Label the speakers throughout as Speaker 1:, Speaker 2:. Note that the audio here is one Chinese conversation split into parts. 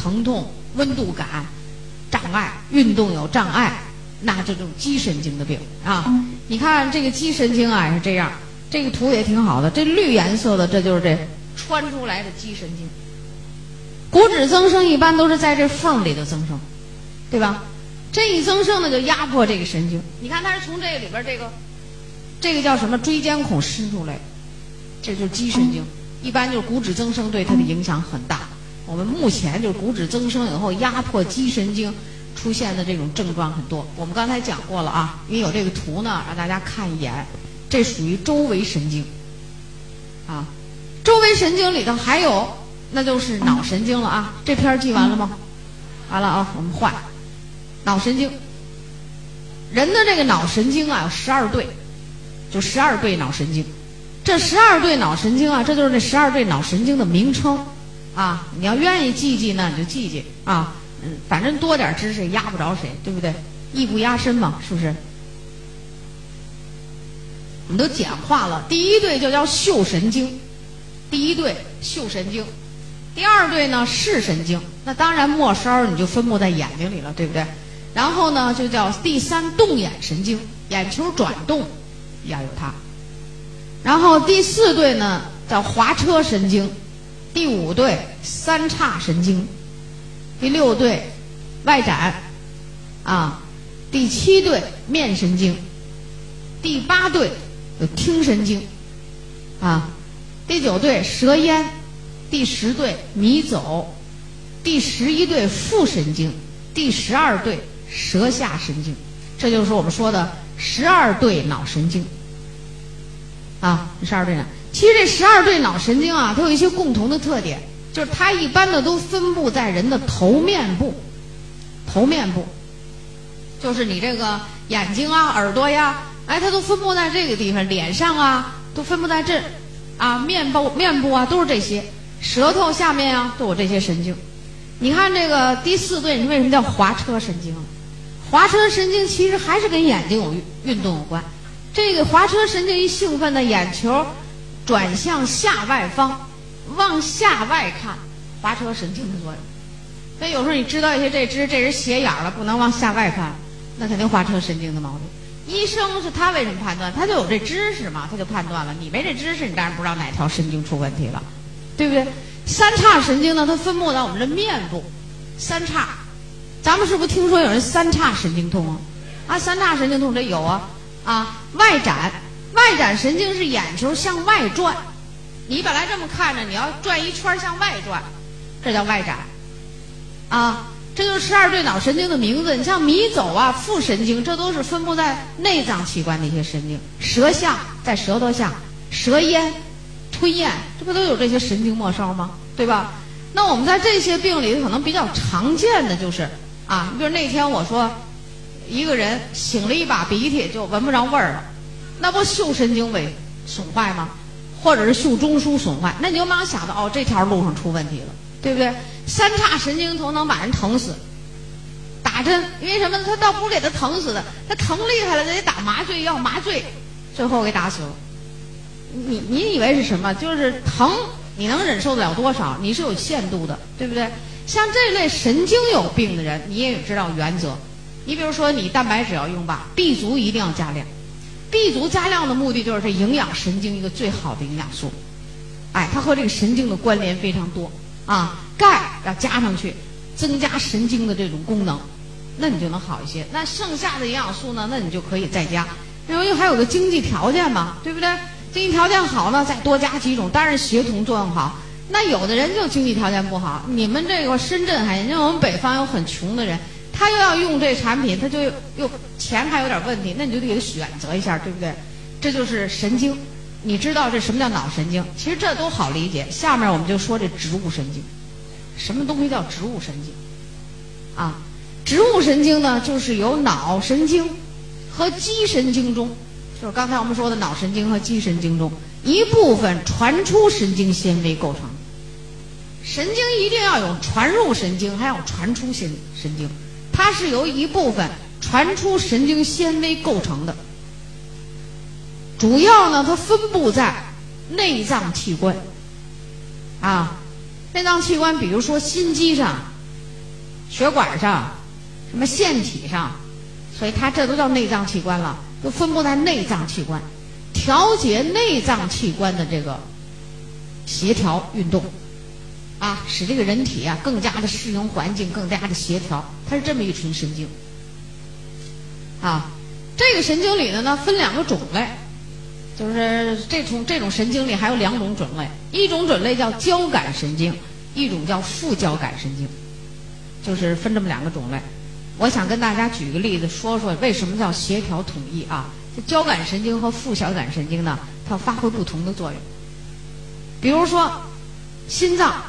Speaker 1: 疼痛、温度感、障碍、运动有障碍，那这种肌神经的病啊。你看这个肌神经啊是这样，这个图也挺好的，这绿颜色的这就是这穿出来的肌神经。骨质增生一般都是在这缝里头增生，对吧？这一增生呢，就压迫这个神经。你看它是从这个里边这个，这个叫什么椎间孔伸出来，这就是肌神经。一般就是骨质增生对它的影响很大。我们目前就是骨质增生以后压迫肌神经出现的这种症状很多。我们刚才讲过了啊，因为有这个图呢，让大家看一眼。这属于周围神经，啊，周围神经里头还有，那就是脑神经了啊。这篇记完了吗？完了啊，我们换。脑神经，人的这个脑神经啊有十二对，就十二对脑神经。这十二对脑神经啊，这就是这十二对脑神经的名称啊。你要愿意记记呢，你就记记啊。嗯，反正多点知识压不着谁，对不对？艺不压身嘛，是不是？我们都简化了，第一对就叫嗅神经，第一对嗅神经，第二对呢视神经。那当然末梢你就分布在眼睛里了，对不对？然后呢，就叫第三动眼神经，眼球转动要有它。然后第四对呢叫滑车神经，第五对三叉神经，第六对外展，啊，第七对面神经，第八对有听神经，啊，第九对舌咽，第十对迷走，第十一对副神经，第十二对。舌下神经，这就是我们说的十二对脑神经啊，十二对呢。其实这十二对脑神经啊，它有一些共同的特点，就是它一般的都分布在人的头面部，头面部，就是你这个眼睛啊、耳朵呀，哎，它都分布在这个地方，脸上啊都分布在这，啊，面部面部啊都是这些，舌头下面啊都有这些神经。你看这个第四对，你为什么叫滑车神经？滑车神经其实还是跟眼睛有运动有关。这个滑车神经一兴奋呢，眼球转向下外方，往下外看，滑车神经的作用。所以有时候你知道一些这只这人斜眼了，不能往下外看，那肯定滑车神经的毛病。医生是他为什么判断？他就有这知识嘛，他就判断了。你没这知识，你当然不知道哪条神经出问题了，对不对？三叉神经呢，它分布在我们的面部，三叉。咱们是不是听说有人三叉神经痛啊？啊，三叉神经痛这有啊啊！外展，外展神经是眼球向外转，你本来这么看着，你要转一圈向外转，这叫外展。啊，这就是十二对脑神经的名字。你像迷走啊、副神经，这都是分布在内脏器官的一些神经。舌下在舌头下，舌咽、吞咽，这不都有这些神经末梢吗？对吧？那我们在这些病里可能比较常见的就是。啊，比如那天我说，一个人擤了一把鼻涕就闻不着味儿了，那不嗅神经萎损坏吗？或者是嗅中枢损坏？那你就马上想到哦，这条路上出问题了，对不对？三叉神经头能把人疼死，打针，因为什么？他倒不是给他疼死的，他疼厉害了，得打麻醉药，麻醉，最后给打死了。你你以为是什么？就是疼，你能忍受得了多少？你是有限度的，对不对？像这类神经有病的人，你也知道原则。你比如说，你蛋白质要用吧，B 族一定要加量。B 族加量的目的就是这营养神经一个最好的营养素。哎，它和这个神经的关联非常多啊。钙要加上去，增加神经的这种功能，那你就能好一些。那剩下的营养素呢，那你就可以再加。因为还有个经济条件嘛，对不对？经济条件好呢，再多加几种，当然协同作用好。那有的人就经济条件不好，你们这个深圳还，因为我们北方有很穷的人，他又要用这产品，他就又钱还有点问题，那你就得给他选择一下，对不对？这就是神经，你知道这什么叫脑神经？其实这都好理解。下面我们就说这植物神经，什么东西叫植物神经？啊，植物神经呢，就是由脑神经和肌神经中，就是刚才我们说的脑神经和肌神经中一部分传出神经纤维构成。神经一定要有传入神经，还有传出神神经，它是由一部分传出神经纤维构成的。主要呢，它分布在内脏器官，啊，内脏器官，比如说心肌上，血管上、什么腺体上，所以它这都叫内脏器官了，都分布在内脏器官，调节内脏器官的这个协调运动，啊，使这个人体啊更加的适应环境，更加的协调，它是这么一群神经。啊，这个神经里的呢分两个种类。就是这种这种神经里还有两种种类，一种种类叫交感神经，一种叫副交感神经，就是分这么两个种类。我想跟大家举个例子，说说为什么叫协调统一啊？这交感神经和副交感神经呢，它发挥不同的作用。比如说心脏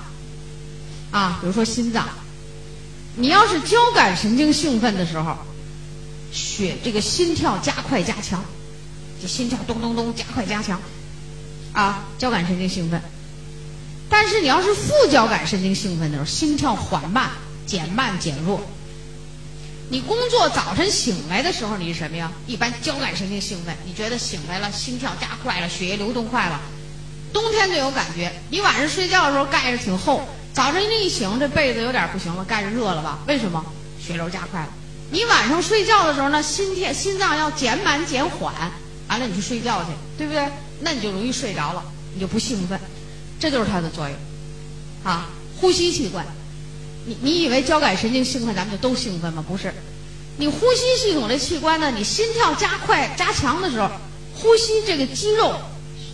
Speaker 1: 啊，比如说心脏，你要是交感神经兴奋的时候，血这个心跳加快加强。这心跳咚咚咚加快加强，啊，交感神经兴奋。但是你要是副交感神经兴奋的时候，心跳缓慢、减慢、减弱。你工作早晨醒来的时候，你是什么呀？一般交感神经兴奋，你觉得醒来了，心跳加快了，血液流动快了。冬天最有感觉，你晚上睡觉的时候盖着挺厚，早晨一醒，这被子有点不行了，盖着热了吧？为什么？血流加快了。你晚上睡觉的时候呢，心跳心脏要减慢减缓。完了，你去睡觉去，对不对？那你就容易睡着了，你就不兴奋，这就是它的作用。啊，呼吸器官，你你以为交感神经兴奋，咱们就都兴奋吗？不是，你呼吸系统的器官呢，你心跳加快加强的时候，呼吸这个肌肉，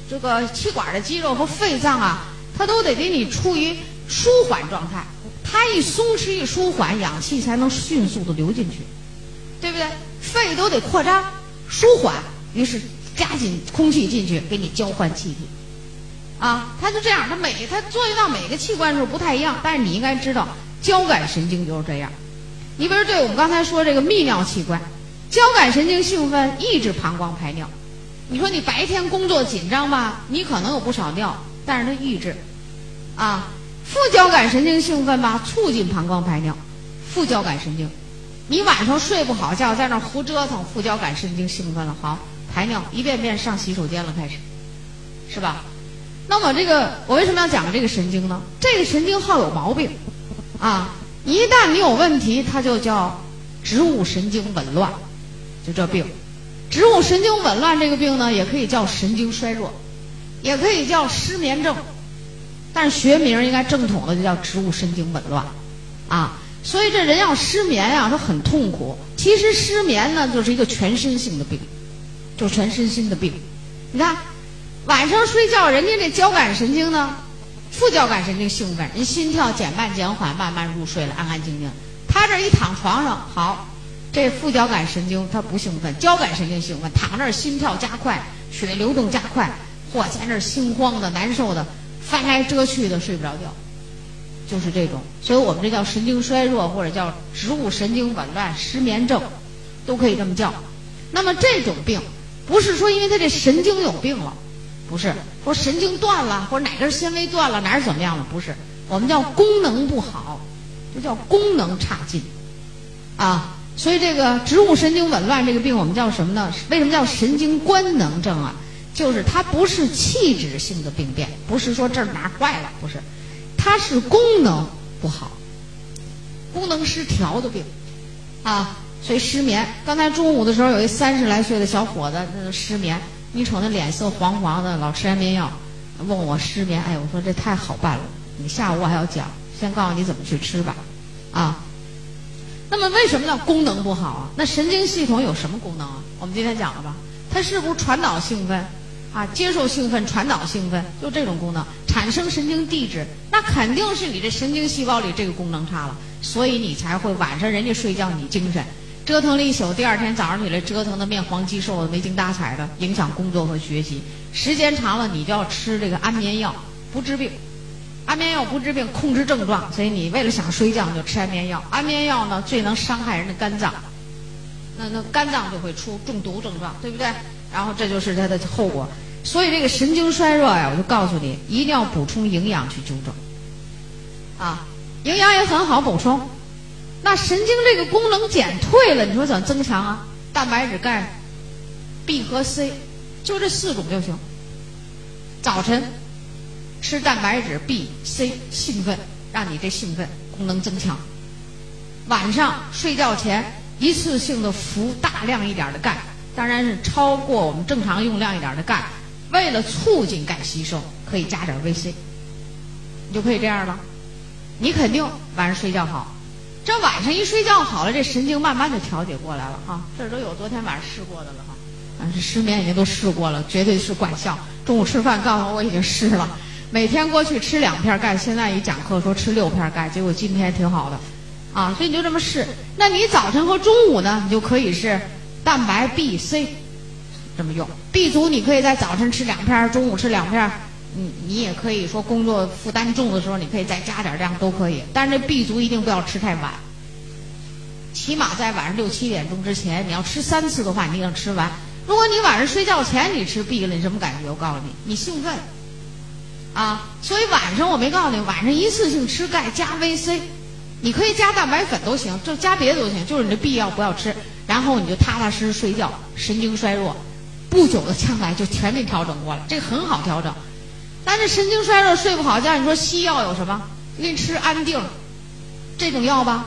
Speaker 1: 这个气管的肌肉和肺脏啊，它都得给你处于舒缓状态。它一松弛一舒缓，氧气才能迅速的流进去，对不对？肺都得扩张舒缓。于是加紧空气进去，给你交换气体，啊，它就这样，它每它作用到每个器官的时候不太一样，但是你应该知道，交感神经就是这样。你比如对我们刚才说这个泌尿器官，交感神经兴奋抑制膀胱排尿。你说你白天工作紧张吧，你可能有不少尿，但是它抑制，啊，副交感神经兴奋吧，促进膀胱排尿。副交感神经，你晚上睡不好觉，在那胡折腾，副交感神经兴奋了，好。排尿一遍遍上洗手间了，开始，是吧？那么这个我为什么要讲这个神经呢？这个神经好有毛病，啊，一旦你有问题，它就叫植物神经紊乱，就这病。植物神经紊乱这个病呢，也可以叫神经衰弱，也可以叫失眠症，但是学名应该正统的就叫植物神经紊乱，啊，所以这人要失眠呀，他很痛苦。其实失眠呢，就是一个全身性的病。就全身心的病，你看，晚上睡觉，人家这交感神经呢，副交感神经兴奋，人心跳减慢减缓，慢慢入睡了，安安静静。他这一躺床上，好，这副交感神经他不兴奋，交感神经兴奋，躺那儿心跳加快，血流动加快，嚯，在那儿心慌的、难受的，翻来遮去的睡不着觉，就是这种。所以我们这叫神经衰弱，或者叫植物神经紊乱、失眠症，都可以这么叫。那么这种病。不是说因为他这神经有病了，不是说神经断了或者哪根纤维断了哪儿怎么样了，不是，我们叫功能不好，这叫功能差劲，啊，所以这个植物神经紊乱这个病我们叫什么呢？为什么叫神经官能症啊？就是它不是器质性的病变，不是说这儿哪儿坏了，不是，它是功能不好，功能失调的病，啊。所以失眠。刚才中午的时候，有一三十来岁的小伙子，那失眠。你瞅那脸色黄黄的，老吃安眠药，问我失眠。哎，我说这太好办了。你下午我还要讲，先告诉你怎么去吃吧。啊，那么为什么叫功能不好啊？那神经系统有什么功能啊？我们今天讲了吧？它是不是传导兴奋啊？接受兴奋，传导兴奋，就这种功能，产生神经递质。那肯定是你这神经细胞里这个功能差了，所以你才会晚上人家睡觉你精神。折腾了一宿，第二天早上起来折腾的面黄肌瘦的，没精打采的，影响工作和学习。时间长了，你就要吃这个安眠药，不治病。安眠药不治病，控制症状。所以你为了想睡觉，就吃安眠药。安眠药呢，最能伤害人的肝脏，那那肝脏就会出中毒症状，对不对？然后这就是它的后果。所以这个神经衰弱呀，我就告诉你，一定要补充营养去纠正。啊，营养也很好补充。那神经这个功能减退了，你说怎么增强啊？蛋白质、钙、B 和 C，就这四种就行。早晨吃蛋白质、B、C，兴奋，让你这兴奋功能增强。晚上睡觉前一次性的服大量一点的钙，当然是超过我们正常用量一点的钙。为了促进钙吸收，可以加点 VC，你就可以这样了。你肯定晚上睡觉好，这晚上一睡觉好了，这神经慢慢就调节过来了哈。这都有昨天晚上试过的了哈，啊，这失眠已经都试过了，绝对是管效。中午吃饭告诉我已经试了，每天过去吃两片钙，现在一讲课说吃六片钙，结果今天挺好的，啊，所以你就这么试。那你早晨和中午呢，你就可以是蛋白 B、C 这么用。B 族你可以在早晨吃两片，中午吃两片。你你也可以说工作负担重的时候，你可以再加点量都可以。但是这 B 族一定不要吃太晚，起码在晚上六七点钟之前，你要吃三次的话，你一定吃完。如果你晚上睡觉前你吃 B 了，你什么感觉？我告诉你，你兴奋啊！所以晚上我没告诉你，晚上一次性吃钙加 VC，你可以加蛋白粉都行，就加别的都行，就是你的 B 要不要吃，然后你就踏踏实实睡觉，神经衰弱，不久的将来就全面调整过来，这个很好调整。但是神经衰弱睡不好觉，你说西药有什么？给你吃安定，这种药吧。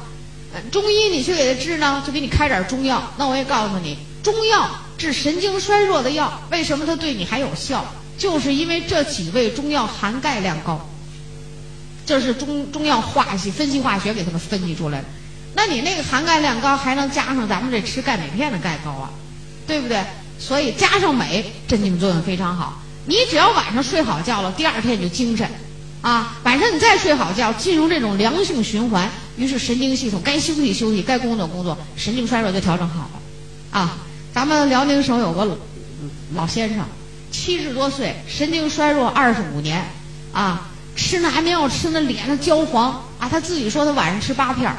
Speaker 1: 中医你去给他治呢，就给你开点中药。那我也告诉你，中药治神经衰弱的药，为什么它对你还有效？就是因为这几味中药含钙量高。这是中中药化析分析化学给他们分析出来的。那你那个含钙量高，还能加上咱们这吃钙镁片的钙高啊，对不对？所以加上镁，镇静作用非常好。你只要晚上睡好觉了，第二天你就精神，啊，晚上你再睡好觉，进入这种良性循环，于是神经系统该休息休息，该工作工作，神经衰弱就调整好了，啊，咱们辽宁省有个老先生，七十多岁，神经衰弱二十五年，啊，吃那安眠药吃那脸上焦黄，啊，他自己说他晚上吃八片儿，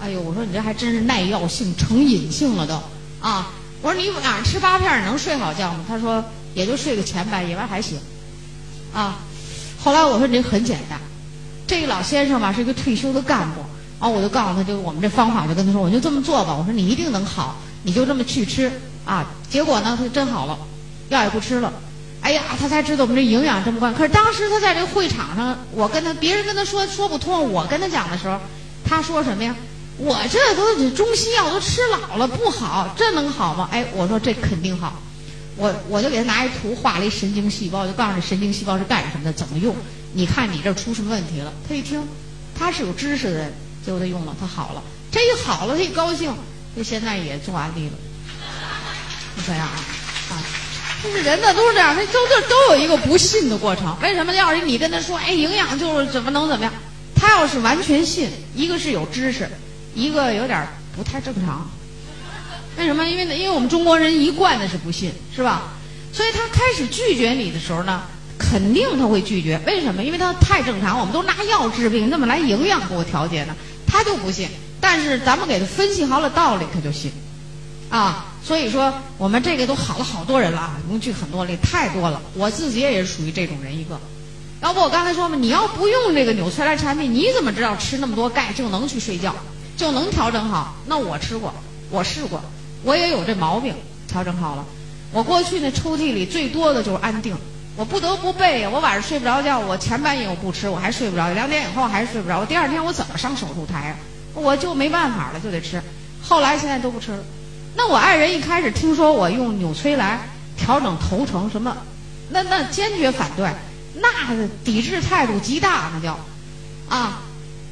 Speaker 1: 哎呦，我说你这还真是耐药性成瘾性了都，啊，我说你晚上吃八片能睡好觉吗？他说。也就睡个前半夜，完还行，啊，后来我说你这很简单，这个老先生吧是一个退休的干部，啊，我就告诉他就我们这方法，就跟他说，我就这么做吧，我说你一定能好，你就这么去吃，啊，结果呢他真好了，药也不吃了，哎呀，他才知道我们这营养这么关可是当时他在这个会场上，我跟他别人跟他说说不通，我跟他讲的时候，他说什么呀？我这都中西药都吃老了不好，这能好吗？哎，我说这肯定好。我我就给他拿一图画了一神经细胞，就告诉你神经细胞是干什么的，怎么用。你看你这出什么问题了？他一听，他是有知识的人，结果他用了，他好了。这一好了，他一高兴，就现在也做安利了。就这样啊，啊，就是人呢都是这样，他都都都有一个不信的过程。为什么？要是你跟他说，哎，营养就是怎么能怎么样？他要是完全信，一个是有知识，一个有点不太正常。为什么？因为呢，因为我们中国人一贯的是不信，是吧？所以他开始拒绝你的时候呢，肯定他会拒绝。为什么？因为他太正常，我们都拿药治病，怎么来营养给我调节呢？他就不信。但是咱们给他分析好了道理，他就信。啊，所以说我们这个都好了好多人了啊，用举很多例，太多了。我自己也是属于这种人一个。要不我刚才说嘛，你要不用这个纽崔莱产品，你怎么知道吃那么多钙就能去睡觉，就能调整好？那我吃过，我试过。我也有这毛病，调整好了。我过去那抽屉里最多的就是安定，我不得不备呀。我晚上睡不着觉，我前半夜我不吃，我还睡不着，两点以后还是睡不着。我第二天我怎么上手术台啊？我就没办法了，就得吃。后来现在都不吃了。那我爱人一开始听说我用纽崔莱调整头程什么，那那坚决反对，那抵制态度极大，那叫啊。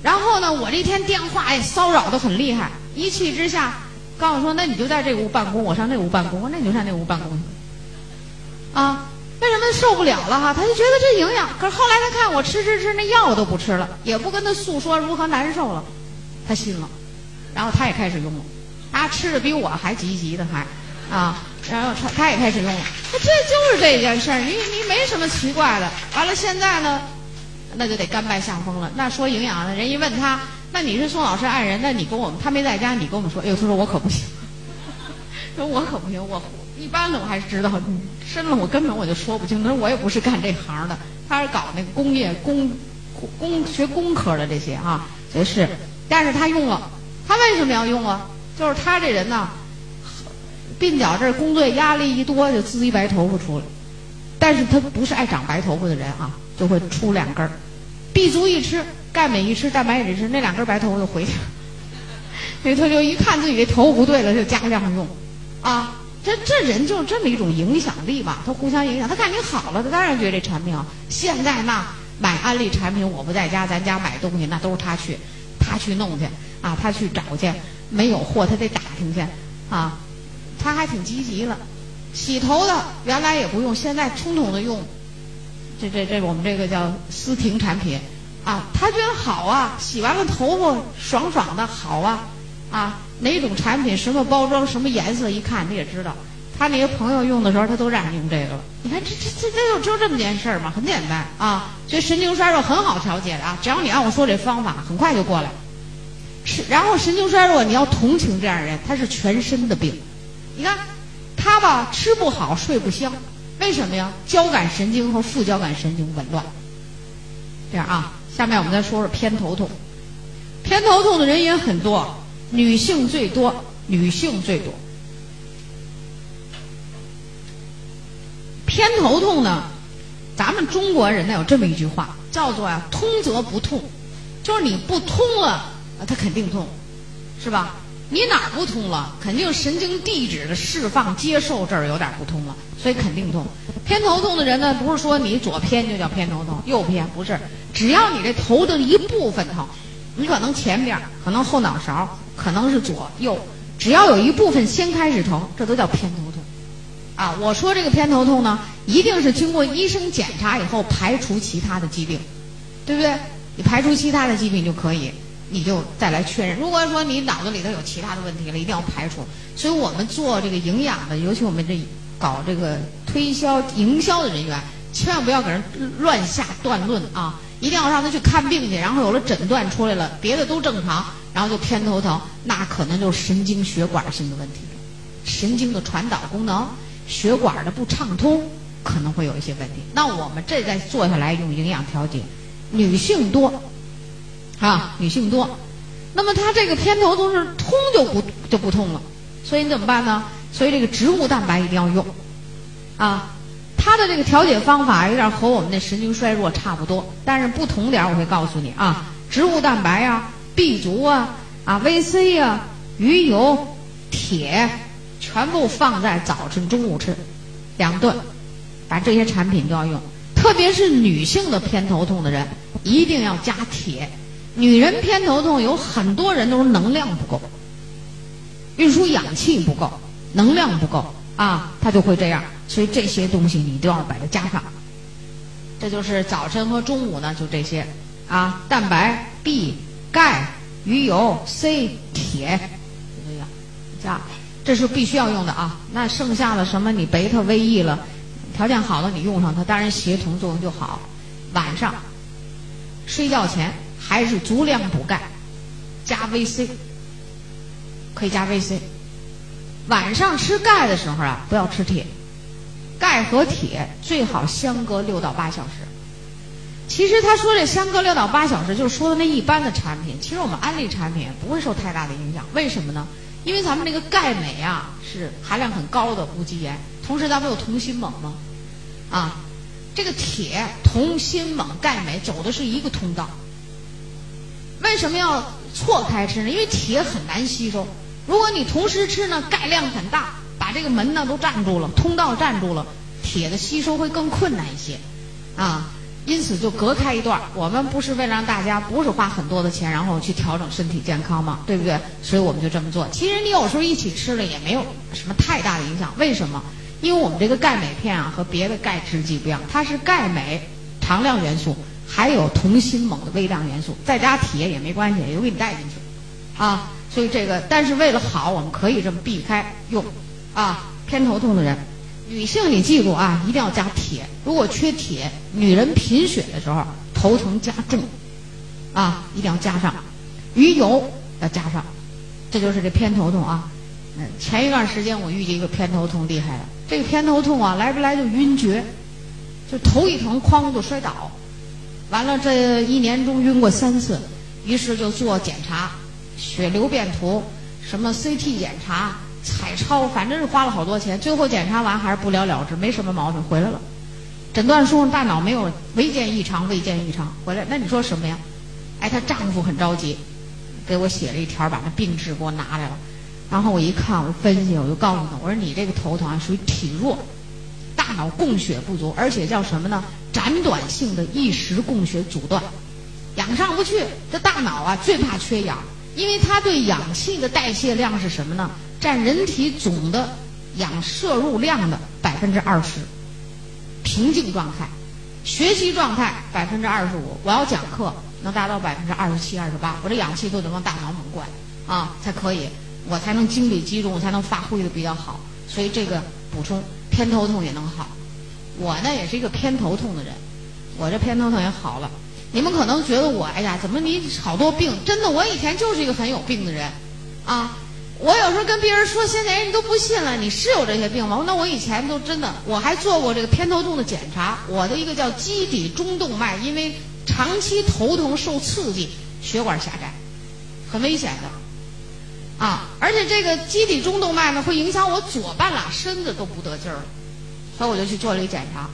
Speaker 1: 然后呢，我这天电话也骚扰的很厉害，一气之下。告诉说，那你就在这屋办公，我上那屋办公。我那你就上那屋办公去。啊，为什么受不了了哈？他就觉得这营养。可是后来他看我吃吃吃，那药我都不吃了，也不跟他诉说如何难受了，他信了，然后他也开始用了。他吃的比我还积极的还，啊，然后他他也开始用了。这就是这件事儿，你你没什么奇怪的。完了现在呢，那就得甘拜下风了。那说营养的人一问他。那你是宋老师爱人，那你跟我们他没在家，你跟我们说，哎呦，他说我可不行，说我可不行，我一般的我还是知道，深了我根本我就说不清，他说我也不是干这行的，他是搞那个工业工工学工科的这些啊，也是，但是他用了，他为什么要用啊？就是他这人呢，鬓角这工作压力一多就滋一白头发出来，但是他不是爱长白头发的人啊，就会出两根儿，B 族一吃。钙镁一吃，蛋白也一吃，那两根白头发就回去。那他就一看自己这头不对了，就加量用，啊，这这人就这么一种影响力吧，他互相影响。他看你好了，他当然觉得这产品好。现在那买安利产品，我不在家，咱家买东西那都是他去，他去弄去啊，他去找去，没有货他得打听去啊，他还挺积极了。洗头的原来也不用，现在统统的用，这这这我们这个叫思婷产品，啊，他觉得好啊，洗完了头发爽爽的好啊，啊，哪种产品什么包装什么颜色一看你也知道，他那些朋友用的时候他都让你用这个了，你看这这这这就就这么件事儿嘛，很简单啊，所以神经衰弱很好调节的啊，只要你按我说这方法，很快就过来。是，然后神经衰弱你要同情这样人，他是全身的病，你看。他吧吃不好睡不香，为什么呀？交感神经和副交感神经紊乱。这样啊，下面我们再说说偏头痛。偏头痛的人也很多，女性最多，女性最多。偏头痛呢，咱们中国人呢有这么一句话，叫做呀“通则不痛”，就是你不通了，它肯定痛，是吧？你哪儿不通了？肯定神经递质的释放、接受这儿有点不通了，所以肯定痛。偏头痛的人呢，不是说你左偏就叫偏头痛，右偏不是，只要你这头的一部分疼，你可能前边，可能后脑勺，可能是左右，只要有一部分先开始疼，这都叫偏头痛。啊，我说这个偏头痛呢，一定是经过医生检查以后排除其他的疾病，对不对？你排除其他的疾病就可以。你就再来确认。如果说你脑子里头有其他的问题了，一定要排除。所以我们做这个营养的，尤其我们这搞这个推销营销的人员，千万不要给人乱下断论啊！一定要让他去看病去，然后有了诊断出来了，别的都正常，然后就偏头疼，那可能就是神经血管性的问题，神经的传导功能、血管的不畅通可能会有一些问题。那我们这再做下来用营养调节，女性多。啊，女性多，那么她这个偏头痛是通就不就不痛了，所以你怎么办呢？所以这个植物蛋白一定要用，啊，它的这个调节方法有点和我们那神经衰弱差不多，但是不同点我会告诉你啊，植物蛋白啊，B 族啊，啊 VC 啊，鱼油、铁，全部放在早晨、中午吃，两顿，把这些产品都要用，特别是女性的偏头痛的人，一定要加铁。女人偏头痛有很多人都是能量不够，运输氧气不够，能量不够啊，她就会这样。所以这些东西你都要把它加上。这就是早晨和中午呢，就这些啊，蛋白、B、钙、鱼油、C、铁，就这样加，这是必须要用的啊。那剩下的什么你贝塔 VE 了，条件好了你用上它，当然协同作用就好。晚上睡觉前。还是足量补钙，加 VC，可以加 VC。晚上吃钙的时候啊，不要吃铁，钙和铁最好相隔六到八小时。其实他说这相隔六到八小时，就是说的那一般的产品。其实我们安利产品不会受太大的影响，为什么呢？因为咱们这个钙镁啊是含量很高的无机盐，同时咱们有铜锌锰嘛，啊，这个铁、铜、锌、锰、钙、镁走的是一个通道。为什么要错开吃呢？因为铁很难吸收。如果你同时吃呢，钙量很大，把这个门呢都占住了，通道占住了，铁的吸收会更困难一些，啊，因此就隔开一段。我们不是为了让大家不是花很多的钱，然后去调整身体健康吗？对不对？所以我们就这么做。其实你有时候一起吃了也没有什么太大的影响。为什么？因为我们这个钙镁片啊和别的钙制剂不一样，它是钙镁常量元素。还有铜锌锰的微量元素，再加铁也没关系，也给你带进去，啊，所以这个，但是为了好，我们可以这么避开用，啊，偏头痛的人，女性你记住啊，一定要加铁，如果缺铁，女人贫血的时候头疼加重，啊，一定要加上，鱼油要加上，这就是这偏头痛啊，嗯，前一段时间我遇见一个偏头痛厉害了，这个偏头痛啊，来不来就晕厥，就头一疼哐就摔倒。完了，这一年中晕过三次，于是就做检查，血流变图，什么 CT 检查、彩超，反正是花了好多钱。最后检查完还是不了了之，没什么毛病，回来了。诊断书上大脑没有未见异常，未见异常，回来那你说什么呀？哎，她丈夫很着急，给我写了一条，把那病志给我拿来了。然后我一看，我分析，我就告诉他，我说你这个头疼啊，属于体弱，大脑供血不足，而且叫什么呢？斩短性的一时供血阻断，氧上不去。这大脑啊，最怕缺氧，因为它对氧气的代谢量是什么呢？占人体总的氧摄入量的百分之二十。平静状态，学习状态百分之二十五，我要讲课能达到百分之二十七、二十八，我这氧气都得往大脑猛灌啊，才可以，我才能精力集中，我才能发挥的比较好。所以这个补充偏头痛也能好。我呢也是一个偏头痛的人，我这偏头痛也好了。你们可能觉得我哎呀，怎么你好多病？真的，我以前就是一个很有病的人，啊。我有时候跟别人说，现在人都不信了。你是有这些病吗？那我以前都真的，我还做过这个偏头痛的检查。我的一个叫基底中动脉，因为长期头疼受刺激，血管狭窄，很危险的。啊，而且这个基底中动脉呢，会影响我左半拉身子都不得劲儿。所以我就去做了一检查。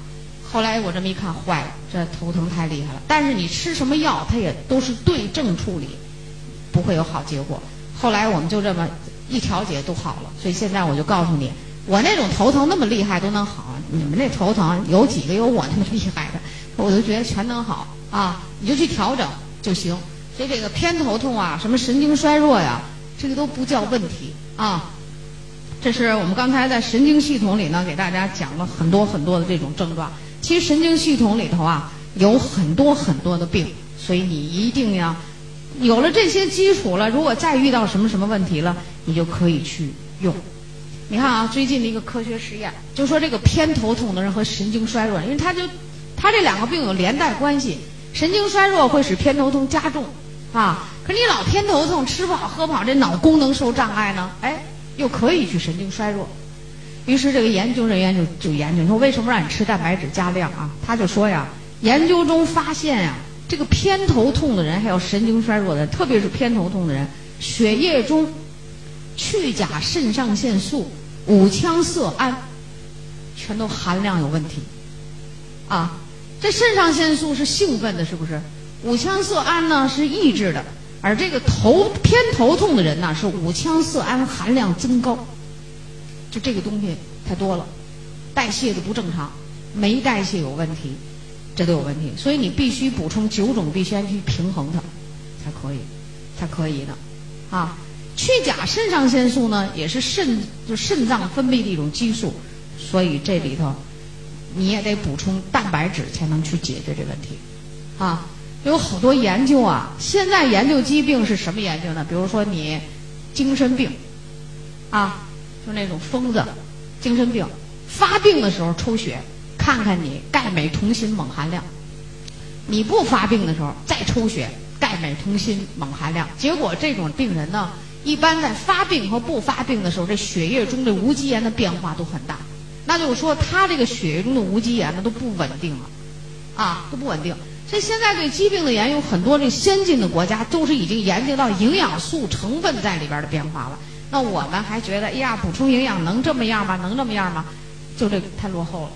Speaker 1: 后来我这么一看，坏了，这头疼太厉害了。但是你吃什么药，它也都是对症处理，不会有好结果。后来我们就这么。一调节都好了，所以现在我就告诉你，我那种头疼那么厉害都能好，你们那头疼有几个有我那么厉害的？我就觉得全能好啊！你就去调整就行。所以这个偏头痛啊，什么神经衰弱呀，这个都不叫问题啊。这是我们刚才在神经系统里呢，给大家讲了很多很多的这种症状。其实神经系统里头啊，有很多很多的病，所以你一定要。有了这些基础了，如果再遇到什么什么问题了，你就可以去用。你看啊，最近的一个科学实验，就说这个偏头痛的人和神经衰弱，因为他就他这两个病有连带关系，神经衰弱会使偏头痛加重啊。可你老偏头痛，吃不好喝不好，这脑功能受障碍呢，哎，又可以去神经衰弱。于是这个研究人员就就研究说，为什么让你吃蛋白质加量啊？他就说呀，研究中发现呀。这个偏头痛的人，还有神经衰弱的人，特别是偏头痛的人，血液中去甲肾上腺素、五羟色胺全都含量有问题啊！这肾上腺素是兴奋的，是不是？五羟色胺呢是抑制的，而这个头偏头痛的人呢，是五羟色胺含量增高，就这个东西太多了，代谢的不正常，酶代谢有问题。这都有问题，所以你必须补充九种必需氨去平衡它，才可以，才可以的，啊，去甲肾上腺素呢也是肾就肾脏分泌的一种激素，所以这里头你也得补充蛋白质才能去解决这问题，啊，有好多研究啊，现在研究疾病是什么研究呢？比如说你精神病，啊，就那种疯子，精神病发病的时候抽血。看看你钙镁铜锌锰含量，你不发病的时候再抽血，钙镁铜锌锰含量，结果这种病人呢，一般在发病和不发病的时候，这血液中的无机盐的变化都很大，那就是说他这个血液中的无机盐呢都不稳定了，啊都不稳定。所以现在对疾病的研究，很多这先进的国家都是已经研究到营养素成分在里边的变化了。那我们还觉得，哎呀，补充营养能这么样吗？能这么样吗？就这太落后了。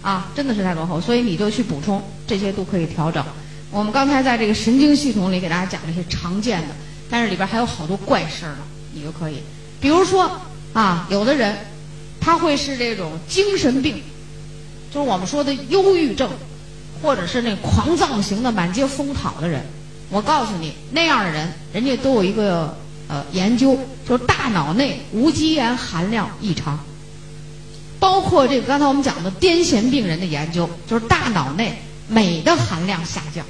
Speaker 1: 啊，真的是太落后，所以你就去补充，这些都可以调整。我们刚才在这个神经系统里给大家讲了一些常见的，但是里边还有好多怪事儿呢，你就可以，比如说啊，有的人他会是这种精神病，就是我们说的忧郁症，或者是那狂躁型的满街疯跑的人。我告诉你，那样的人，人家都有一个呃研究，就是大脑内无机盐含量异常。包括这个刚才我们讲的癫痫病人的研究，就是大脑内镁的含量下降。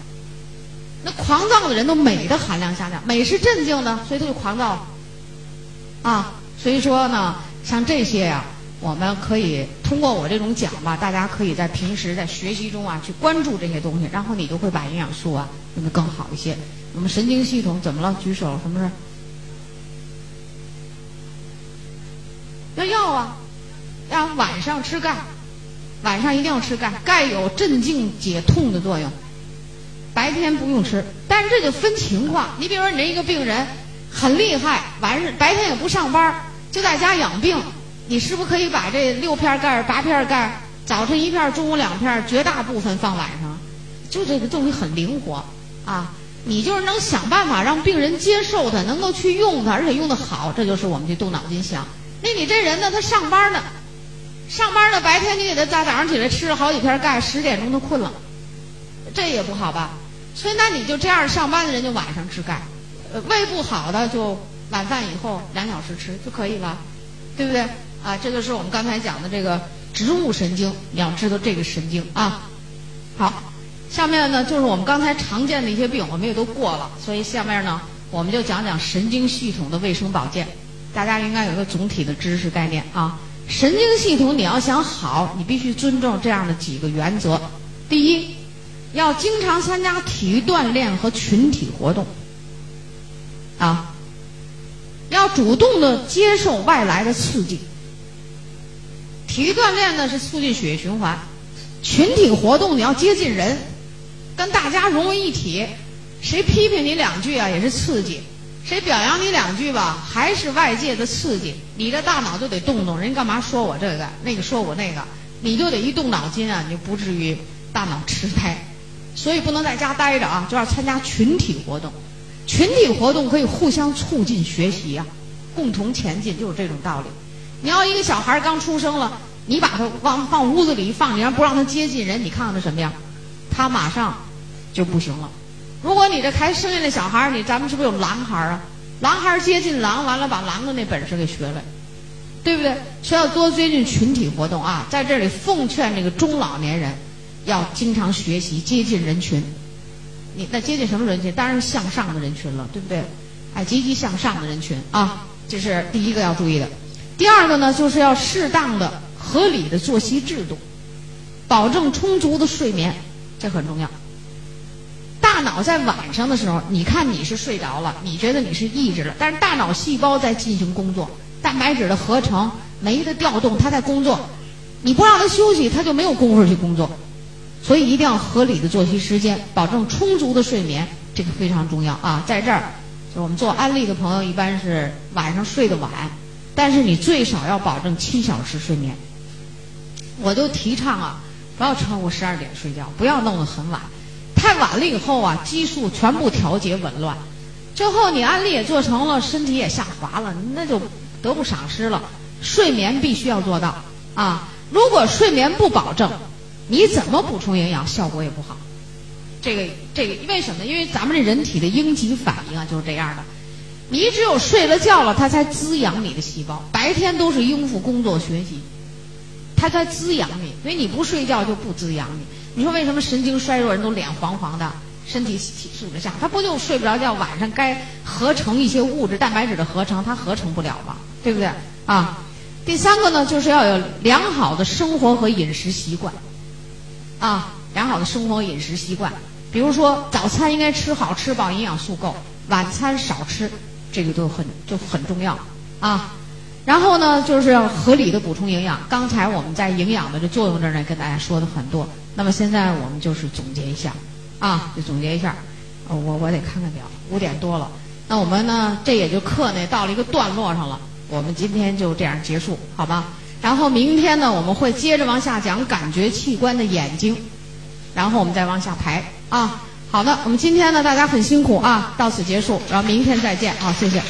Speaker 1: 那狂躁的人都镁的含量下降，镁是镇静的，所以他就狂躁。啊，所以说呢，像这些呀，我们可以通过我这种讲吧，大家可以在平时在学习中啊去关注这些东西，然后你就会把营养素啊用的更好一些。我们神经系统怎么了？举手，什么事？要药啊。让晚上吃钙，晚上一定要吃钙，钙有镇静解痛的作用。白天不用吃，但是这就分情况。你比如说，你这一个病人很厉害，晚上白天也不上班，就在家养病，你是不是可以把这六片钙、八片钙，早晨一片，中午两片，绝大部分放晚上？就这个东西很灵活啊。你就是能想办法让病人接受它，能够去用它，而且用的好，这就是我们去动脑筋想。那你这人呢，他上班呢，上班呢，白天你给他大早上起来吃了好几片钙，十点钟他困了，这也不好吧？所以那你就这样上班的人就晚上吃钙，呃，胃不好的就晚饭以后两小时吃就可以了，对不对？啊，这就是我们刚才讲的这个植物神经，你要知道这个神经啊。好，下面呢就是我们刚才常见的一些病，我们也都过了，所以下面呢我们就讲讲神经系统的卫生保健，大家应该有一个总体的知识概念啊。神经系统你要想好，你必须尊重这样的几个原则：第一，要经常参加体育锻炼和群体活动，啊，要主动的接受外来的刺激。体育锻炼呢是促进血液循环。群体活动你要接近人，跟大家融为一体。谁批评你两句啊，也是刺激；谁表扬你两句吧，还是外界的刺激。你的大脑就得动动，人干嘛说我这个，那个说我那个，你就得一动脑筋啊，你就不至于大脑痴呆。所以不能在家待着啊，就要参加群体活动。群体活动可以互相促进学习啊，共同前进，就是这种道理。你要一个小孩刚出生了。你把他往放屋子里一放，你让不让他接近人？你看看他什么样？他马上就不行了。如果你这才生下来小孩你咱们是不是有狼孩啊？狼孩接近狼，完了把狼的那本事给学了，对不对？需要多接近群体活动啊！在这里奉劝这个中老年人，要经常学习接近人群。你那接近什么人群？当然是向上的人群了，对不对？哎，积极向上的人群啊，这是第一个要注意的。第二个呢，就是要适当的。合理的作息制度，保证充足的睡眠，这很重要。大脑在晚上的时候，你看你是睡着了，你觉得你是抑制了，但是大脑细胞在进行工作，蛋白质的合成、酶的调动，它在工作。你不让它休息，它就没有功夫去工作。所以一定要合理的作息时间，保证充足的睡眠，这个非常重要啊。在这儿，就我们做安利的朋友，一般是晚上睡得晚，但是你最少要保证七小时睡眠。我都提倡啊，不要超过十二点睡觉，不要弄得很晚，太晚了以后啊，激素全部调节紊乱，最后你安利也做成了，身体也下滑了，那就得不偿失了。睡眠必须要做到啊，如果睡眠不保证，你怎么补充营养效果也不好。这个这个为什么？因为咱们这人体的应激反应啊就是这样的，你只有睡了觉了，它才滋养你的细胞，白天都是应付工作学习。它才滋养你，所以你不睡觉就不滋养你。你说为什么神经衰弱人都脸黄黄的，身体体素质下？他不就睡不着觉？晚上该合成一些物质，蛋白质的合成，它合成不了吗？对不对？啊，第三个呢，就是要有良好的生活和饮食习惯，啊，良好的生活饮食习惯，比如说早餐应该吃好吃饱，营养素够，晚餐少吃，这个都很就很重要啊。然后呢，就是要合理的补充营养。刚才我们在营养的这作用这儿呢，跟大家说的很多。那么现在我们就是总结一下，啊，就总结一下。我我得看看表，五点多了。那我们呢，这也就课呢到了一个段落上了。我们今天就这样结束，好吧？然后明天呢，我们会接着往下讲感觉器官的眼睛，然后我们再往下排啊。好的，我们今天呢，大家很辛苦啊，到此结束，然后明天再见啊，谢谢。